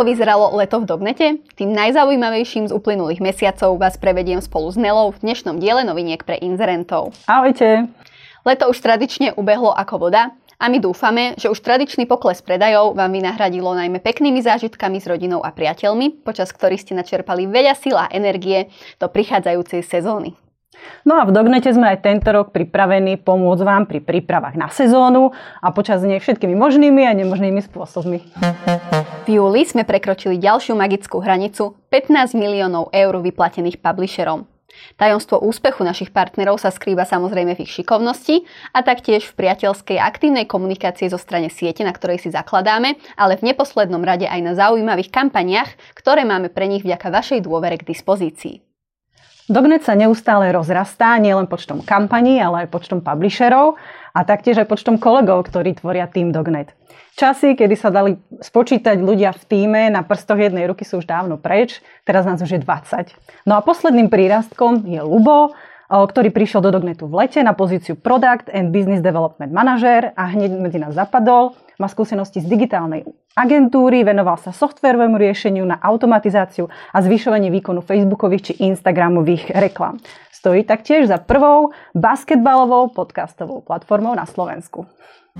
Ako vyzeralo leto v Dognete? Tým najzaujímavejším z uplynulých mesiacov vás prevediem spolu s Nelou v dnešnom diele noviniek pre inzerentov. Ahojte! Leto už tradične ubehlo ako voda a my dúfame, že už tradičný pokles predajov vám vynahradilo najmä peknými zážitkami s rodinou a priateľmi, počas ktorých ste načerpali veľa síl a energie do prichádzajúcej sezóny. No a v Dognete sme aj tento rok pripravení pomôcť vám pri prípravách na sezónu a počas nej všetkými možnými a nemožnými spôsobmi. Júli sme prekročili ďalšiu magickú hranicu 15 miliónov eur vyplatených publisherom. Tajomstvo úspechu našich partnerov sa skrýva samozrejme v ich šikovnosti a taktiež v priateľskej aktívnej komunikácii zo strane siete, na ktorej si zakladáme, ale v neposlednom rade aj na zaujímavých kampaniach, ktoré máme pre nich vďaka vašej dôvere k dispozícii. Dognet sa neustále rozrastá nielen počtom kampaní, ale aj počtom publisherov a taktiež aj počtom kolegov, ktorí tvoria tým Dognet. Časy, kedy sa dali spočítať ľudia v týme na prstoch jednej ruky sú už dávno preč, teraz nás už je 20. No a posledným prírastkom je Lubo, ktorý prišiel do Dognetu v lete na pozíciu Product and Business Development Manager a hneď medzi nás zapadol. Má skúsenosti z digitálnej agentúry, venoval sa softwarovému riešeniu na automatizáciu a zvyšovanie výkonu Facebookových či Instagramových reklam. Stojí taktiež za prvou basketbalovou podcastovou platformou na Slovensku.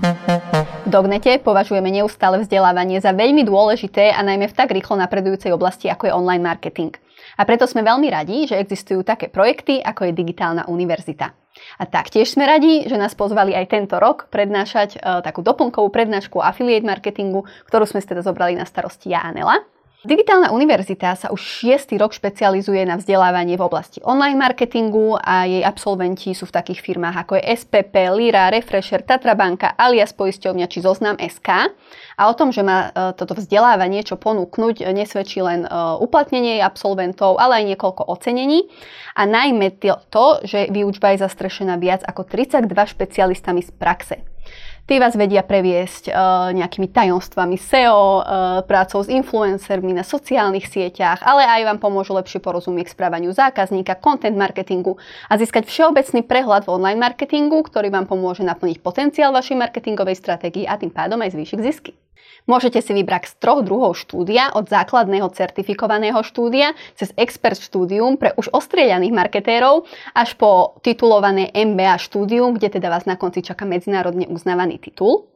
V Dognete považujeme neustále vzdelávanie za veľmi dôležité a najmä v tak rýchlo napredujúcej oblasti, ako je online marketing. A preto sme veľmi radi, že existujú také projekty, ako je Digitálna univerzita. A taktiež sme radi, že nás pozvali aj tento rok prednášať e, takú doplnkovú prednášku o affiliate marketingu, ktorú sme teda zobrali na starosti ja a Nela. Digitálna univerzita sa už šiestý rok špecializuje na vzdelávanie v oblasti online marketingu a jej absolventi sú v takých firmách ako je SPP, Lira, Refresher, Tatra Banka, alias poisťovňa či Zoznam SK. A o tom, že má e, toto vzdelávanie čo ponúknuť, nesvedčí len e, uplatnenie absolventov, ale aj niekoľko ocenení. A najmä to, že výučba je zastrešená viac ako 32 špecialistami z praxe. Tí vás vedia previesť uh, nejakými tajomstvami SEO, uh, prácou s influencermi na sociálnych sieťach, ale aj vám pomôžu lepšie porozumieť správaniu zákazníka, content marketingu a získať všeobecný prehľad v online marketingu, ktorý vám pomôže naplniť potenciál vašej marketingovej stratégii a tým pádom aj zvýšiť zisky. Môžete si vybrať z troch druhov štúdia, od základného certifikovaného štúdia cez expert štúdium pre už ostrieľaných marketérov až po titulované MBA štúdium, kde teda vás na konci čaká medzinárodne uznávaný titul.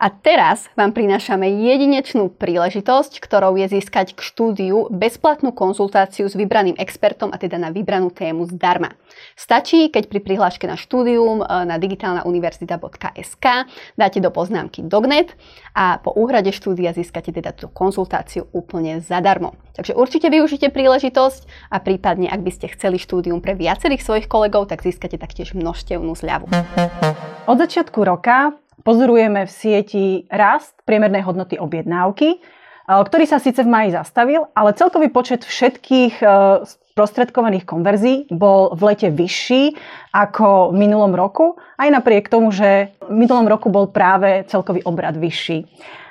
A teraz vám prinášame jedinečnú príležitosť, ktorou je získať k štúdiu bezplatnú konzultáciu s vybraným expertom a teda na vybranú tému zdarma. Stačí, keď pri prihláške na štúdium e, na digitálnauniverzita.sk dáte do poznámky Dognet a po úhrade štúdia získate teda tú konzultáciu úplne zadarmo. Takže určite využite príležitosť a prípadne, ak by ste chceli štúdium pre viacerých svojich kolegov, tak získate taktiež množstevnú zľavu. Od začiatku roka pozorujeme v sieti rast priemernej hodnoty objednávky, e, ktorý sa síce v maji zastavil, ale celkový počet všetkých e, prostredkovaných konverzií bol v lete vyšší ako v minulom roku, aj napriek tomu, že v minulom roku bol práve celkový obrad vyšší.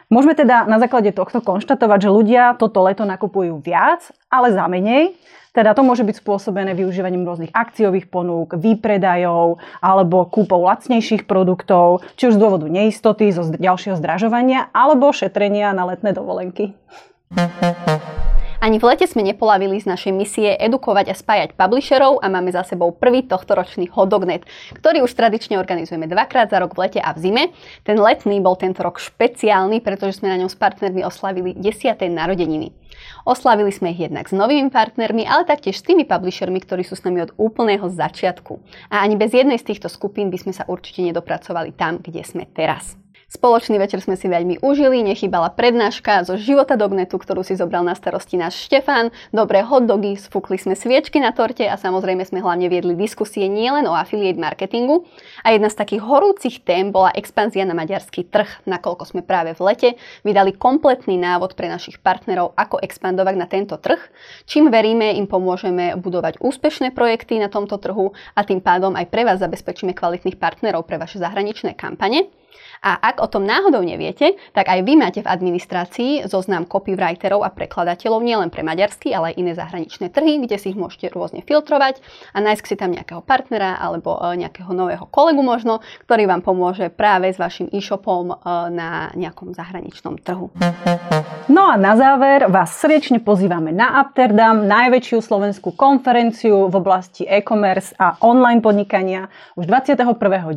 Môžeme teda na základe tohto konštatovať, že ľudia toto leto nakupujú viac, ale za menej teda to môže byť spôsobené využívaním rôznych akciových ponúk, výpredajov alebo kúpou lacnejších produktov, či už z dôvodu neistoty, zo ďalšieho zdražovania alebo šetrenia na letné dovolenky. Ani v lete sme nepolavili z našej misie edukovať a spájať publisherov a máme za sebou prvý tohtoročný Hodognet, ktorý už tradične organizujeme dvakrát za rok v lete a v zime. Ten letný bol tento rok špeciálny, pretože sme na ňom s partnermi oslavili 10. narodeniny. Oslavili sme ich jednak s novými partnermi, ale taktiež s tými publishermi, ktorí sú s nami od úplného začiatku. A ani bez jednej z týchto skupín by sme sa určite nedopracovali tam, kde sme teraz. Spoločný večer sme si veľmi užili, nechybala prednáška zo života Dognetu, ktorú si zobral na starosti náš Štefán, dobré hotdogy, sfúkli sme sviečky na torte a samozrejme sme hlavne viedli diskusie nielen o affiliate marketingu. A jedna z takých horúcich tém bola expanzia na maďarský trh, nakoľko sme práve v lete vydali kompletný návod pre našich partnerov, ako expandovať na tento trh, čím veríme im pomôžeme budovať úspešné projekty na tomto trhu a tým pádom aj pre vás zabezpečíme kvalitných partnerov pre vaše zahraničné kampane. A ak o tom náhodou neviete, tak aj vy máte v administrácii zoznam copywriterov a prekladateľov nielen pre maďarský, ale aj iné zahraničné trhy, kde si ich môžete rôzne filtrovať a nájsť si tam nejakého partnera alebo e, nejakého nového kolegu možno, ktorý vám pomôže práve s vašim e-shopom e, na nejakom zahraničnom trhu. No a na záver vás srdečne pozývame na Amsterdam, najväčšiu slovenskú konferenciu v oblasti e-commerce a online podnikania. Už 21.9.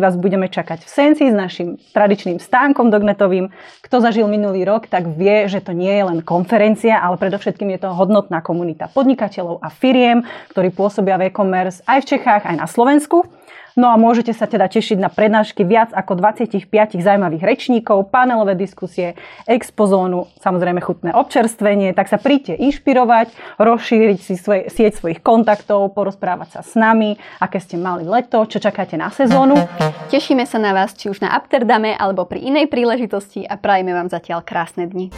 vás budeme čakať v Sensi s našim tradičným stánkom dognetovým. Kto zažil minulý rok, tak vie, že to nie je len konferencia, ale predovšetkým je to hodnotná komunita podnikateľov a firiem, ktorí pôsobia v e-commerce aj v Čechách, aj na Slovensku. No a môžete sa teda tešiť na prednášky viac ako 25 zaujímavých rečníkov, panelové diskusie, expozónu, samozrejme chutné občerstvenie, tak sa príďte inšpirovať, rozšíriť si svoj, sieť svojich kontaktov, porozprávať sa s nami, aké ste mali leto, čo čakáte na sezónu. Tešíme sa na vás či už na Amsterdame alebo pri inej príležitosti a prajeme vám zatiaľ krásne dni.